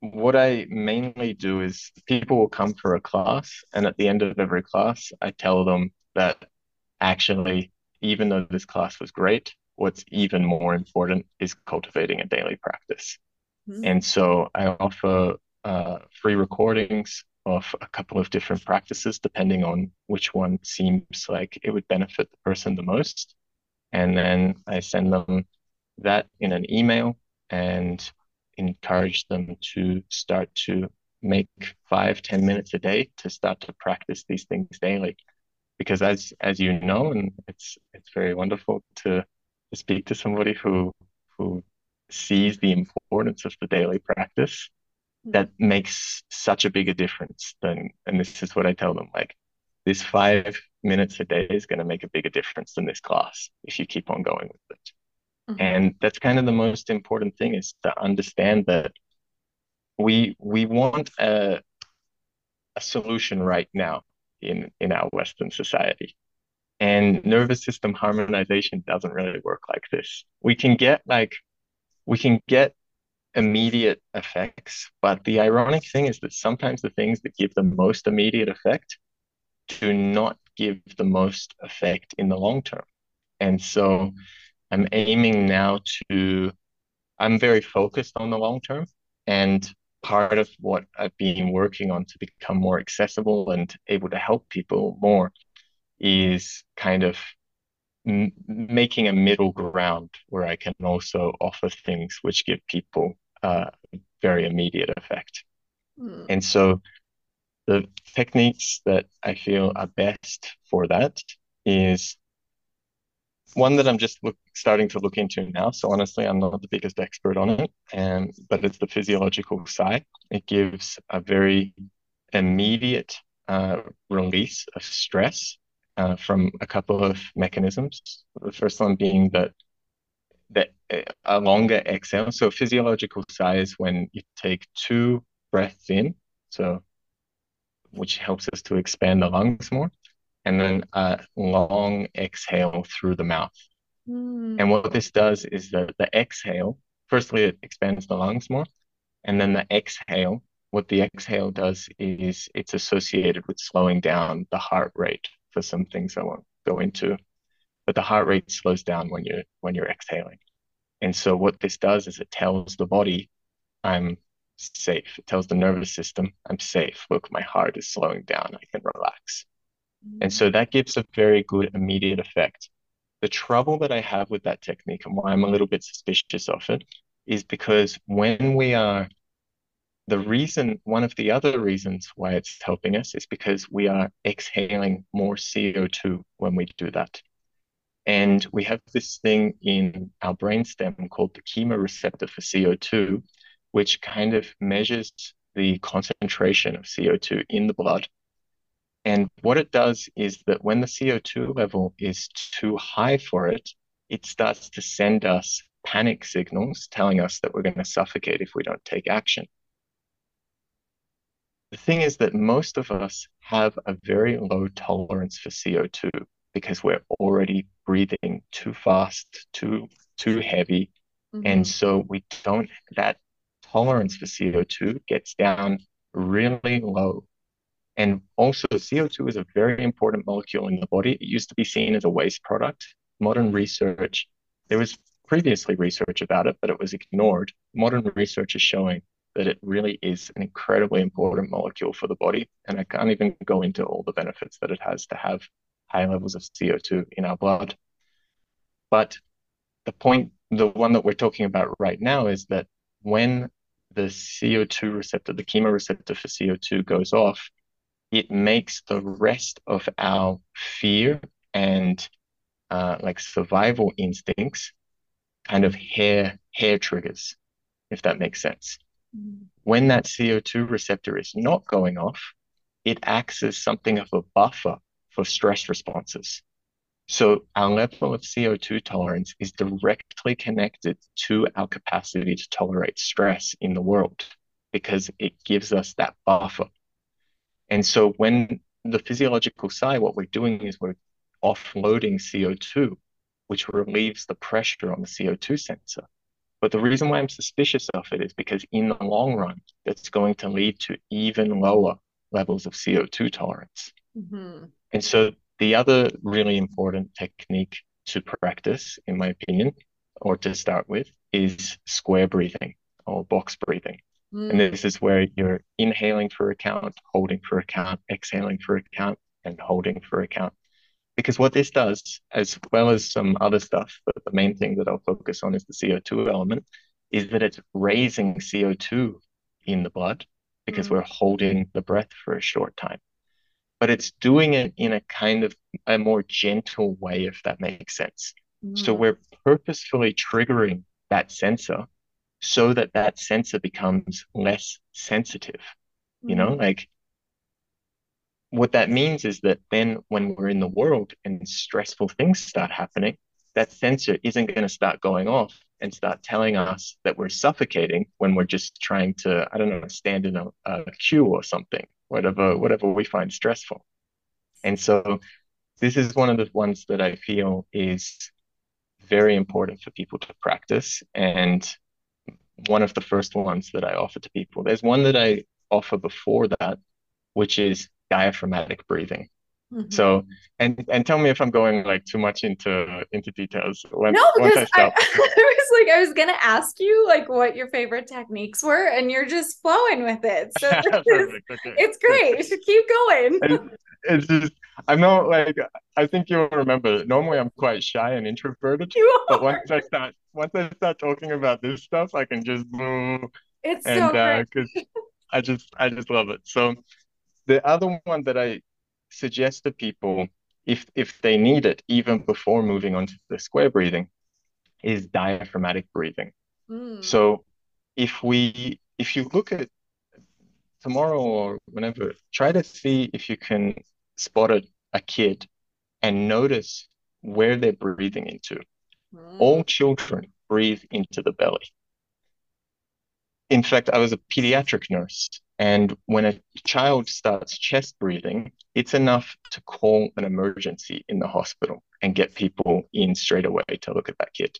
what I mainly do is people will come for a class, and at the end of every class, I tell them that actually, even though this class was great, what's even more important is cultivating a daily practice. Mm-hmm. And so I offer uh, free recordings of a couple of different practices, depending on which one seems like it would benefit the person the most. And then I send them that in an email and encourage them to start to make five, ten minutes a day to start to practice these things daily. Because as as you know, and it's it's very wonderful to, to speak to somebody who who sees the importance of the daily practice that makes such a bigger difference than and this is what I tell them like this five minutes a day is going to make a bigger difference than this class if you keep on going with it. Mm-hmm. And that's kind of the most important thing is to understand that we we want a a solution right now in in our Western society. And nervous system harmonization doesn't really work like this. We can get like we can get immediate effects, but the ironic thing is that sometimes the things that give the most immediate effect do not give the most effect in the long term. And so I'm aiming now to, I'm very focused on the long term. And part of what I've been working on to become more accessible and able to help people more is kind of m- making a middle ground where I can also offer things which give people uh, very immediate effect. Mm-hmm. And so the techniques that I feel are best for that is one that I'm just look, starting to look into now. So honestly, I'm not the biggest expert on it, and but it's the physiological sigh. It gives a very immediate uh, release of stress uh, from a couple of mechanisms. The first one being that that a longer exhale. So physiological is when you take two breaths in, so which helps us to expand the lungs more, and then a long exhale through the mouth. Mm-hmm. And what this does is that the exhale, firstly, it expands the lungs more, and then the exhale, what the exhale does is it's associated with slowing down the heart rate for some things I won't go into, but the heart rate slows down when you're when you're exhaling. And so what this does is it tells the body, I'm safe. It tells the nervous system, I'm safe. Look, my heart is slowing down. I can relax. Mm-hmm. And so that gives a very good immediate effect. The trouble that I have with that technique and why I'm a little bit suspicious of it is because when we are, the reason, one of the other reasons why it's helping us is because we are exhaling more CO2 when we do that. And we have this thing in our brainstem called the chemoreceptor for CO2, which kind of measures the concentration of CO2 in the blood. And what it does is that when the CO2 level is too high for it, it starts to send us panic signals telling us that we're going to suffocate if we don't take action. The thing is that most of us have a very low tolerance for CO2 because we're already breathing too fast, too too heavy. Mm-hmm. And so we don't that tolerance for CO2 gets down really low. And also, CO2 is a very important molecule in the body. It used to be seen as a waste product. Modern research, there was previously research about it, but it was ignored. Modern research is showing that it really is an incredibly important molecule for the body. And I can't even go into all the benefits that it has to have high levels of CO2 in our blood. But the point, the one that we're talking about right now is that when the CO2 receptor, the chemoreceptor for CO2 goes off, it makes the rest of our fear and uh, like survival instincts kind of hair hair triggers, if that makes sense. When that CO2 receptor is not going off, it acts as something of a buffer for stress responses. So our level of CO2 tolerance is directly connected to our capacity to tolerate stress in the world because it gives us that buffer. And so when the physiological sigh, what we're doing is we're offloading CO2, which relieves the pressure on the CO2 sensor. But the reason why I'm suspicious of it is because in the long run, that's going to lead to even lower levels of CO2 tolerance. Mm-hmm. And so the other really important technique to practice, in my opinion, or to start with, is square breathing or box breathing. Mm. And this is where you're inhaling for a count, holding for a count, exhaling for a count, and holding for a count. Because what this does, as well as some other stuff, but the main thing that I'll focus on is the CO2 element, is that it's raising CO2 in the blood because mm. we're holding the breath for a short time but it's doing it in a kind of a more gentle way, if that makes sense. Mm. So we're purposefully triggering that sensor so that that sensor becomes less sensitive. Mm. You know, mm-hmm. like what that means is that then when we're in the world and stressful things start happening, that sensor isn't going to start going off and start telling us that we're suffocating when we're just trying to, I don't know, stand in a, a queue or something whatever whatever we find stressful. And so this is one of the ones that I feel is very important for people to practice and one of the first ones that I offer to people. There's one that I offer before that, which is diaphragmatic breathing. Mm-hmm. So, and and tell me if I'm going like too much into into details. When, no, because I, I, I, was like, I was gonna ask you like what your favorite techniques were, and you're just flowing with it. So is, okay. it's great. Keep going. it's just I'm not like I think you'll remember. Normally, I'm quite shy and introverted, but once I start once I start talking about this stuff, I can just move. It's and, so great. Uh, I just I just love it. So the other one that I suggest to people if if they need it even before moving on to the square breathing is diaphragmatic breathing mm. so if we if you look at tomorrow or whenever try to see if you can spot a, a kid and notice where they're breathing into mm. all children breathe into the belly in fact i was a pediatric nurse and when a child starts chest breathing, it's enough to call an emergency in the hospital and get people in straight away to look at that kid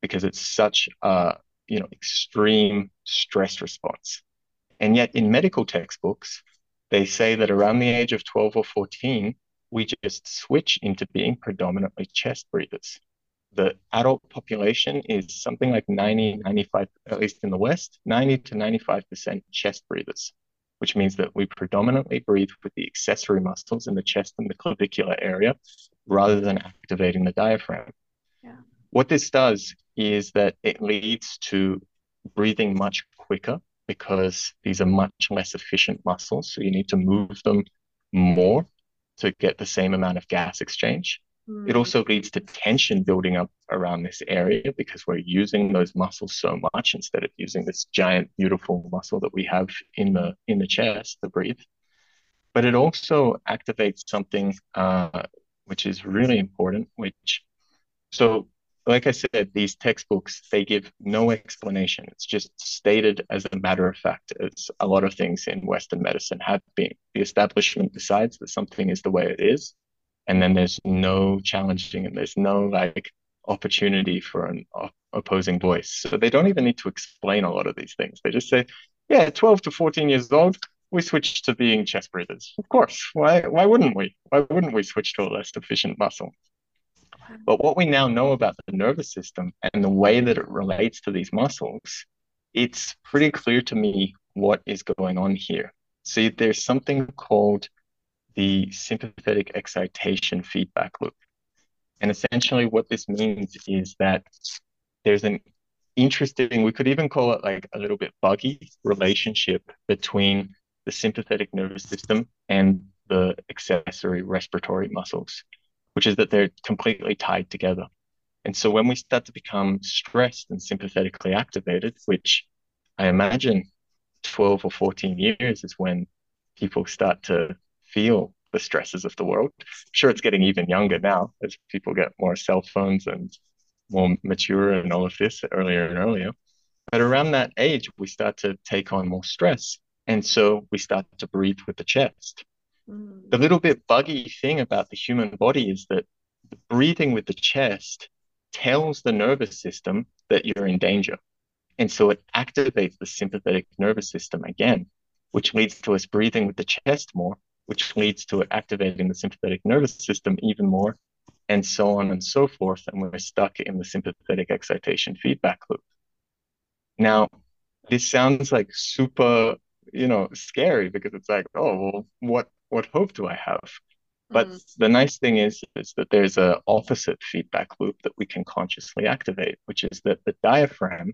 because it's such a you know extreme stress response. And yet in medical textbooks, they say that around the age of 12 or 14, we just switch into being predominantly chest breathers. The adult population is something like 90, 95, at least in the West, 90 to 95% chest breathers, which means that we predominantly breathe with the accessory muscles in the chest and the clavicular area rather than activating the diaphragm. Yeah. What this does is that it leads to breathing much quicker because these are much less efficient muscles. So you need to move them more to get the same amount of gas exchange. It hmm. also leads to tension building up around this area because we're using those muscles so much instead of using this giant, beautiful muscle that we have in the in the chest to breathe. But it also activates something uh, which is really important. Which, so like I said, these textbooks they give no explanation. It's just stated as a matter of fact, as a lot of things in Western medicine have been. The establishment decides that something is the way it is, and then there's no challenging and there's no like opportunity for an opposing voice. So they don't even need to explain a lot of these things. They just say, yeah, 12 to 14 years old, we switch to being chest breathers. Of course. Why why wouldn't we? Why wouldn't we switch to a less efficient muscle? But what we now know about the nervous system and the way that it relates to these muscles, it's pretty clear to me what is going on here. See, there's something called the sympathetic excitation feedback loop. And essentially, what this means is that there's an interesting, we could even call it like a little bit buggy relationship between the sympathetic nervous system and the accessory respiratory muscles, which is that they're completely tied together. And so when we start to become stressed and sympathetically activated, which I imagine 12 or 14 years is when people start to feel the stresses of the world. I'm sure it's getting even younger now as people get more cell phones and more mature and all of this earlier and earlier. But around that age, we start to take on more stress. And so we start to breathe with the chest. Mm. The little bit buggy thing about the human body is that breathing with the chest tells the nervous system that you're in danger. And so it activates the sympathetic nervous system again, which leads to us breathing with the chest more, which leads to it activating the sympathetic nervous system even more, and so on and so forth. And we're stuck in the sympathetic excitation feedback loop. Now, this sounds like super, you know, scary because it's like, oh, well, what what hope do I have? But mm. the nice thing is, is that there's an opposite feedback loop that we can consciously activate, which is that the diaphragm,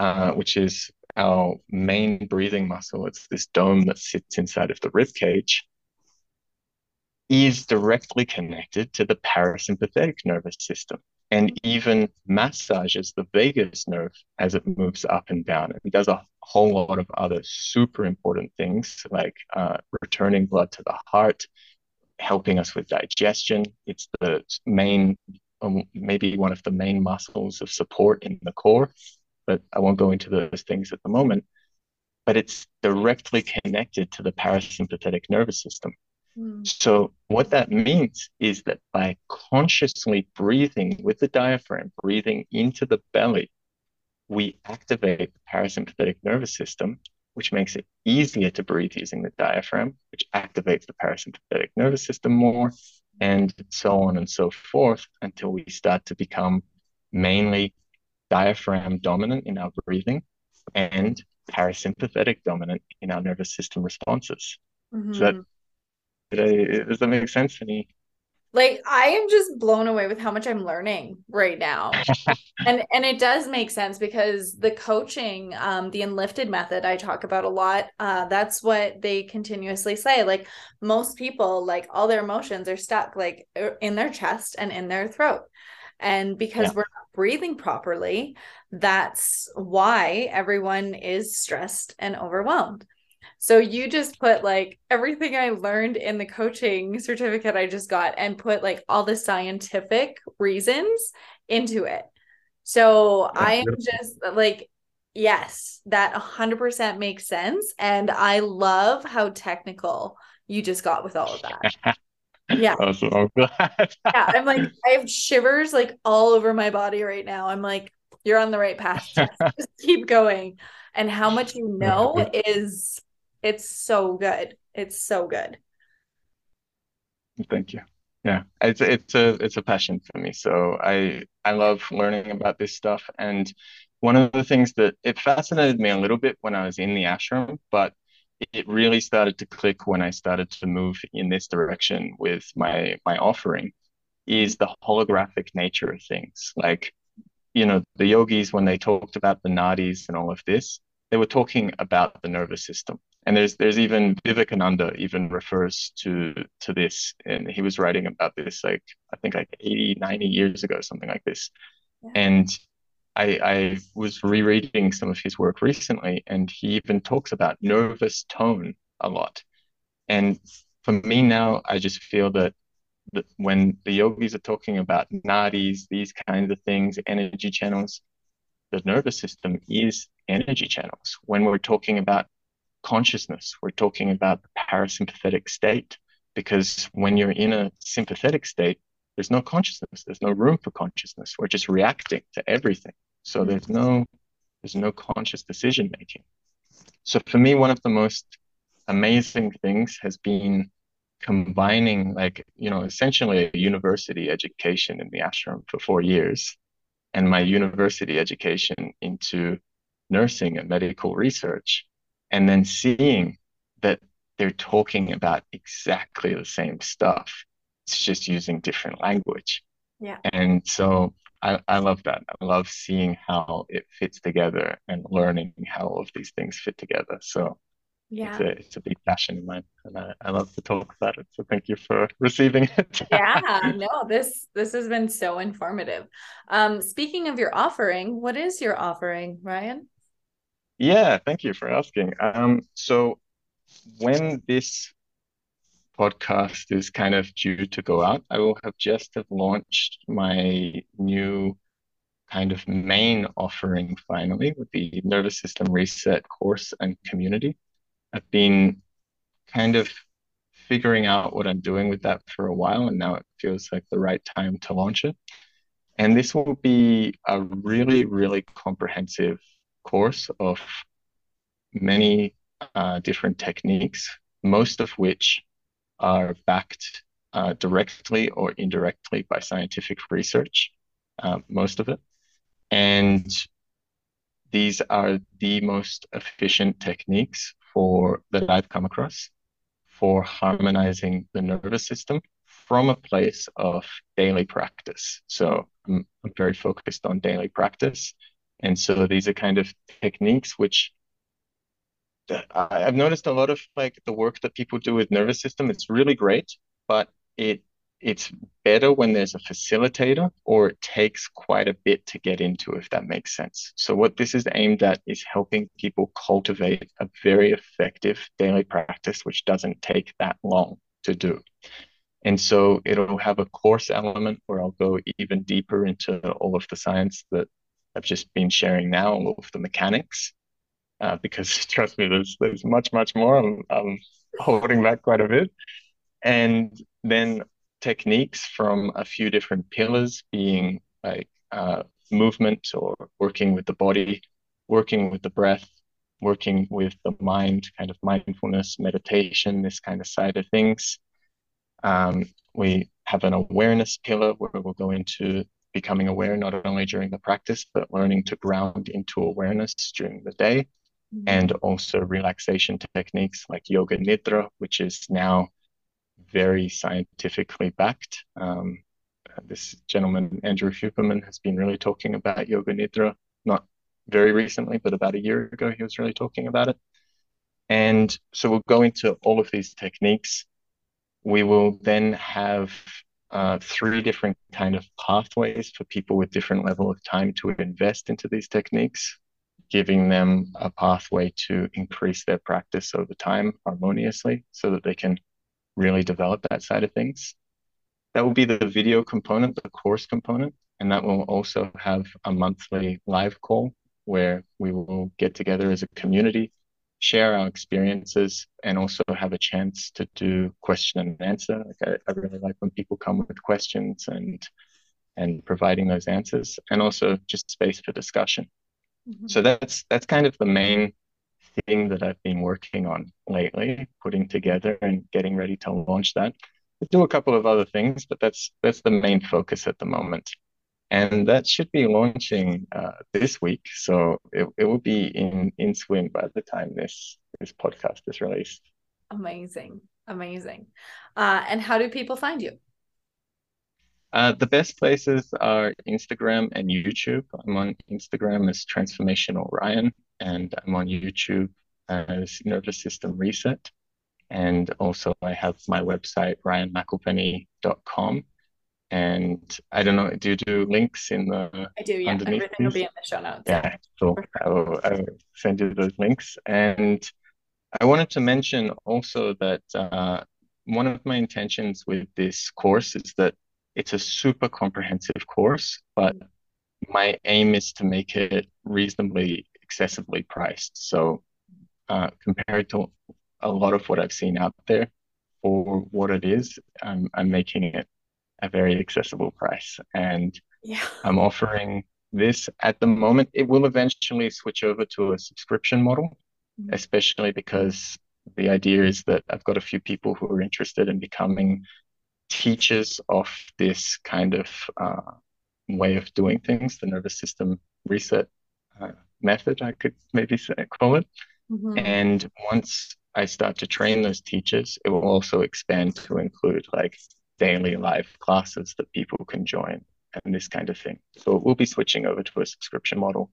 uh, which is our main breathing muscle, it's this dome that sits inside of the rib cage, is directly connected to the parasympathetic nervous system and even massages the vagus nerve as it moves up and down. It does a whole lot of other super important things like uh, returning blood to the heart, helping us with digestion. It's the main, um, maybe one of the main muscles of support in the core but I won't go into those things at the moment. But it's directly connected to the parasympathetic nervous system. Mm. So, what that means is that by consciously breathing with the diaphragm, breathing into the belly, we activate the parasympathetic nervous system, which makes it easier to breathe using the diaphragm, which activates the parasympathetic nervous system more, and so on and so forth until we start to become mainly diaphragm dominant in our breathing and parasympathetic dominant in our nervous system responses. Mm-hmm. Does, that, mm-hmm. does that make sense to me? Like I am just blown away with how much I'm learning right now. and and it does make sense because the coaching, um, the enlifted method I talk about a lot, uh, that's what they continuously say. Like most people, like all their emotions are stuck like in their chest and in their throat. And because yeah. we're not breathing properly, that's why everyone is stressed and overwhelmed. So you just put like everything I learned in the coaching certificate I just got and put like all the scientific reasons into it. So yeah, I am just like, yes, that 100% makes sense. And I love how technical you just got with all of that. Yeah. Awesome. I'm glad. yeah. I'm like, I have shivers like all over my body right now. I'm like, you're on the right path. Just keep going. And how much you know is it's so good. It's so good. Thank you. Yeah, it's it's a it's a passion for me. So I I love learning about this stuff. And one of the things that it fascinated me a little bit when I was in the ashram, but it really started to click when I started to move in this direction with my my offering, is the holographic nature of things. Like, you know, the yogis when they talked about the nadis and all of this, they were talking about the nervous system and there's there's even Vivekananda even refers to to this and he was writing about this like I think like 80 90 years ago something like this yeah. and I I was rereading some of his work recently and he even talks about nervous tone a lot and for me now I just feel that that when the yogis are talking about nadis these kinds of things energy channels the nervous system is energy channels when we're talking about consciousness. We're talking about the parasympathetic state because when you're in a sympathetic state, there's no consciousness. There's no room for consciousness. We're just reacting to everything. So there's no there's no conscious decision making. So for me, one of the most amazing things has been combining like you know essentially a university education in the ashram for four years and my university education into nursing and medical research and then seeing that they're talking about exactly the same stuff. It's just using different language. Yeah. And so I, I love that. I love seeing how it fits together and learning how all of these things fit together. So yeah. it's a, it's a big passion of mine and I, I love to talk about it. So thank you for receiving it. yeah, no, this this has been so informative. Um, speaking of your offering, what is your offering, Ryan? Yeah, thank you for asking. Um, so when this podcast is kind of due to go out, I will have just have launched my new kind of main offering finally with the nervous system reset course and community. I've been kind of figuring out what I'm doing with that for a while, and now it feels like the right time to launch it. And this will be a really, really comprehensive course of many uh, different techniques, most of which are backed uh, directly or indirectly by scientific research, uh, most of it. And these are the most efficient techniques for that I've come across for harmonizing the nervous system from a place of daily practice. So I'm, I'm very focused on daily practice and so these are kind of techniques which I've noticed a lot of like the work that people do with nervous system. It's really great, but it it's better when there's a facilitator or it takes quite a bit to get into, if that makes sense. So what this is aimed at is helping people cultivate a very effective daily practice, which doesn't take that long to do. And so it'll have a course element where I'll go even deeper into all of the science that I've just been sharing now all of the mechanics uh, because trust me, there's there's much much more. I'm, I'm holding back quite a bit, and then techniques from a few different pillars, being like uh, movement or working with the body, working with the breath, working with the mind, kind of mindfulness, meditation, this kind of side of things. Um, we have an awareness pillar where we'll go into becoming aware not only during the practice, but learning to ground into awareness during the day. Mm-hmm. And also relaxation techniques like yoga nidra, which is now very scientifically backed. Um, this gentleman, Andrew Huberman, has been really talking about yoga nidra, not very recently, but about a year ago, he was really talking about it. And so we'll go into all of these techniques. We will then have uh, three different kind of pathways for people with different level of time to invest into these techniques, giving them a pathway to increase their practice over time harmoniously so that they can really develop that side of things. That will be the video component, the course component, and that will also have a monthly live call where we will get together as a community share our experiences and also have a chance to do question and answer. Like I, I really like when people come with questions and and providing those answers and also just space for discussion. Mm-hmm. So that's that's kind of the main thing that I've been working on lately, putting together and getting ready to launch that. I do a couple of other things, but that's that's the main focus at the moment. And that should be launching uh, this week. So it, it will be in in swing by the time this this podcast is released. Amazing. Amazing. Uh, and how do people find you? Uh, the best places are Instagram and YouTube. I'm on Instagram as Transformational Ryan, and I'm on YouTube as Nervous System Reset. And also, I have my website, ryanmcelvenny.com. And I don't know, do you do links in the I do, yeah. Everything these? will be in the show notes. Yeah, so I will, I will send you those links. And I wanted to mention also that uh, one of my intentions with this course is that it's a super comprehensive course, but my aim is to make it reasonably accessibly priced. So uh, compared to a lot of what I've seen out there for what it is, I'm, I'm making it a very accessible price. And yeah. I'm offering this at the moment. It will eventually switch over to a subscription model, mm-hmm. especially because the idea is that I've got a few people who are interested in becoming teaches of this kind of uh, way of doing things, the nervous system reset uh, method, I could maybe say, call it. Mm-hmm. And once I start to train those teachers, it will also expand to include like daily live classes that people can join and this kind of thing. So we'll be switching over to a subscription model.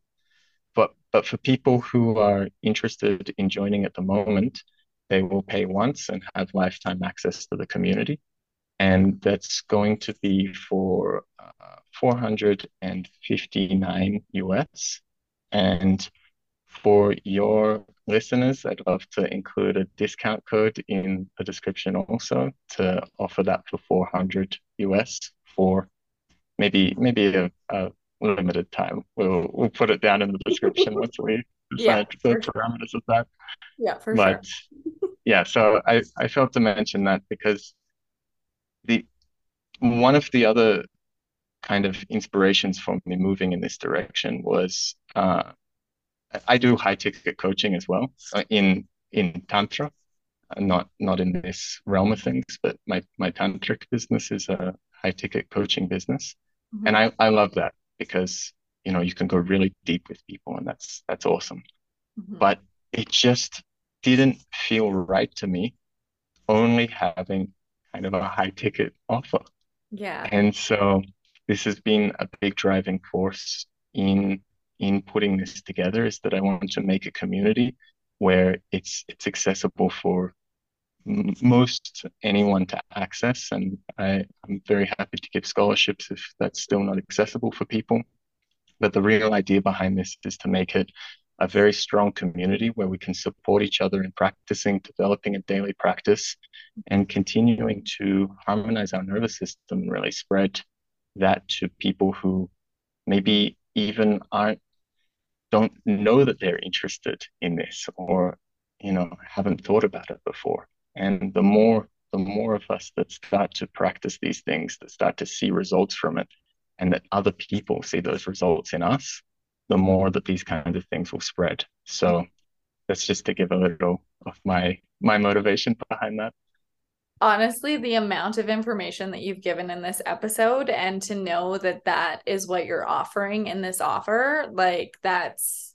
But but for people who are interested in joining at the moment, they will pay once and have lifetime access to the community and that's going to be for uh, 459 US. And for your listeners, I'd love to include a discount code in the description also to offer that for 400 US for maybe maybe a, a limited time. We'll we'll put it down in the description once we decide yeah, the parameters sure. of that. Yeah, for but, sure. yeah, so I, I felt to mention that because the one of the other kind of inspirations for me moving in this direction was uh, I do high ticket coaching as well uh, in in tantra, uh, not not in this realm of things, but my my tantric business is a high ticket coaching business, mm-hmm. and I I love that because you know you can go really deep with people, and that's that's awesome. Mm-hmm. But it just didn't feel right to me only having kind of a high ticket offer. Yeah. And so this has been a big driving force in in putting this together is that I want to make a community where it's it's accessible for m- most anyone to access and I, I'm very happy to give scholarships if that's still not accessible for people. But the real idea behind this is to make it a very strong community where we can support each other in practicing, developing a daily practice, and continuing to harmonize our nervous system and really spread that to people who maybe even aren't don't know that they're interested in this or you know haven't thought about it before. And the more the more of us that start to practice these things that start to see results from it and that other people see those results in us the more that these kinds of things will spread. So that's just to give a little of my my motivation behind that. Honestly, the amount of information that you've given in this episode and to know that that is what you're offering in this offer, like that's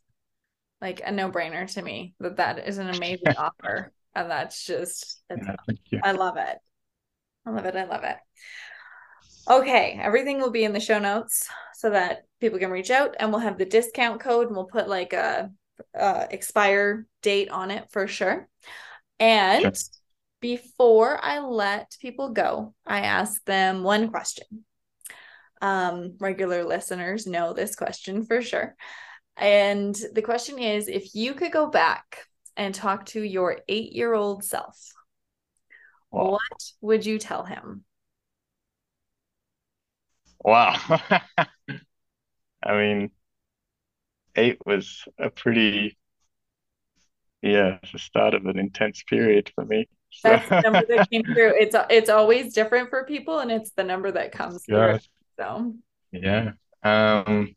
like a no-brainer to me. That that is an amazing offer. And that's just yeah, I love it. I love it. I love it. Okay, everything will be in the show notes so that people can reach out and we'll have the discount code and we'll put like a, a expire date on it for sure. And sure. before I let people go, I ask them one question. Um, regular listeners know this question for sure. And the question is if you could go back and talk to your eight year old self, wow. what would you tell him? Wow. I mean, eight was a pretty, yeah, the start of an intense period for me. So. That's the number that came through. It's it's always different for people, and it's the number that comes yeah. through. So yeah. Um,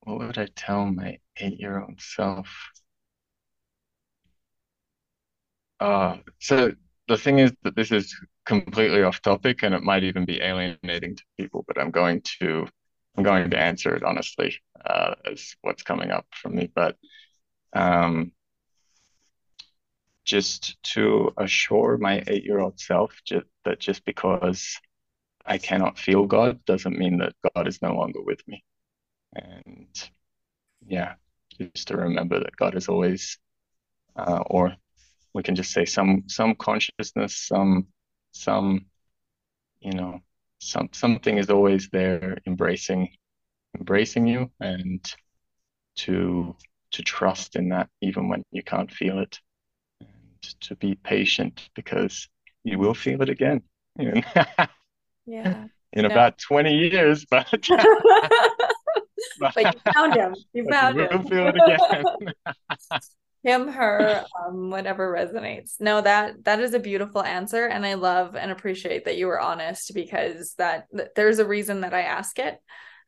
what would I tell my eight-year-old self? Uh, so the thing is that this is completely off topic and it might even be alienating to people, but I'm going to I'm going to answer it honestly uh, as what's coming up from me. But um, just to assure my eight year old self just, that just because I cannot feel God doesn't mean that God is no longer with me. And yeah, just to remember that God is always, uh, or we can just say some some consciousness, some some, you know, some something is always there embracing embracing you and to to trust in that even when you can't feel it. And to be patient because you will feel it again yeah. in about 20 years but but you found him. You found you him. feel it again him her um, whatever resonates no that that is a beautiful answer and i love and appreciate that you were honest because that, there's a reason that i ask it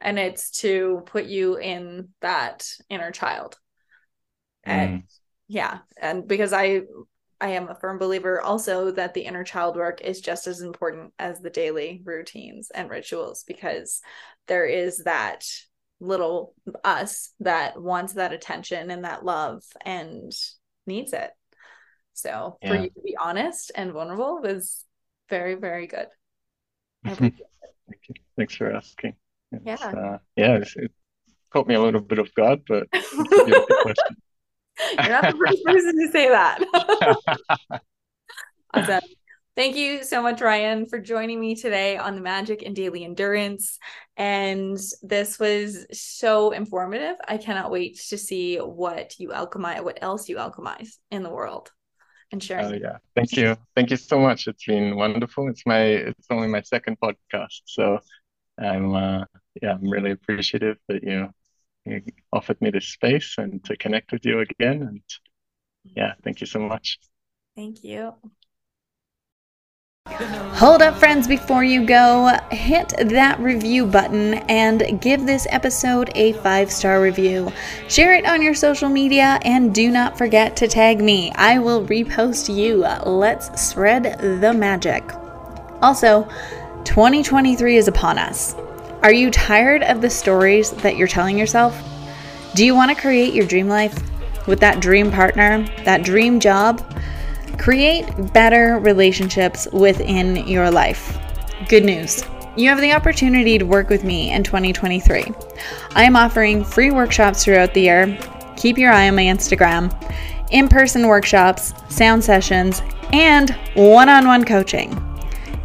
and it's to put you in that inner child and mm. yeah and because i i am a firm believer also that the inner child work is just as important as the daily routines and rituals because there is that little us that wants that attention and that love and needs it so yeah. for you to be honest and vulnerable was very very good Thank you. Thanks for asking. It's, yeah. Uh, yeah, it caught me a little bit of God, but You're not the first person to say that. awesome. Thank you so much, Ryan, for joining me today on the Magic and Daily Endurance. And this was so informative. I cannot wait to see what you alchemize, what else you alchemize in the world and sharing. Oh yeah, thank you, thank you so much. It's been wonderful. It's my, it's only my second podcast, so I'm, uh, yeah, I'm really appreciative that you you offered me this space and to connect with you again. And yeah, thank you so much. Thank you. Hold up, friends, before you go, hit that review button and give this episode a five star review. Share it on your social media and do not forget to tag me. I will repost you. Let's spread the magic. Also, 2023 is upon us. Are you tired of the stories that you're telling yourself? Do you want to create your dream life with that dream partner, that dream job? Create better relationships within your life. Good news. You have the opportunity to work with me in 2023. I am offering free workshops throughout the year. Keep your eye on my Instagram, in person workshops, sound sessions, and one on one coaching.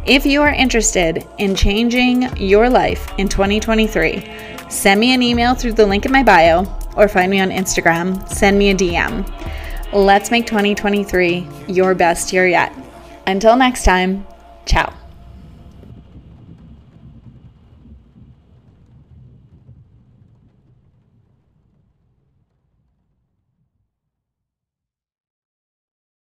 If you are interested in changing your life in 2023, send me an email through the link in my bio or find me on Instagram. Send me a DM. Let's make 2023 your best year yet. Until next time, ciao.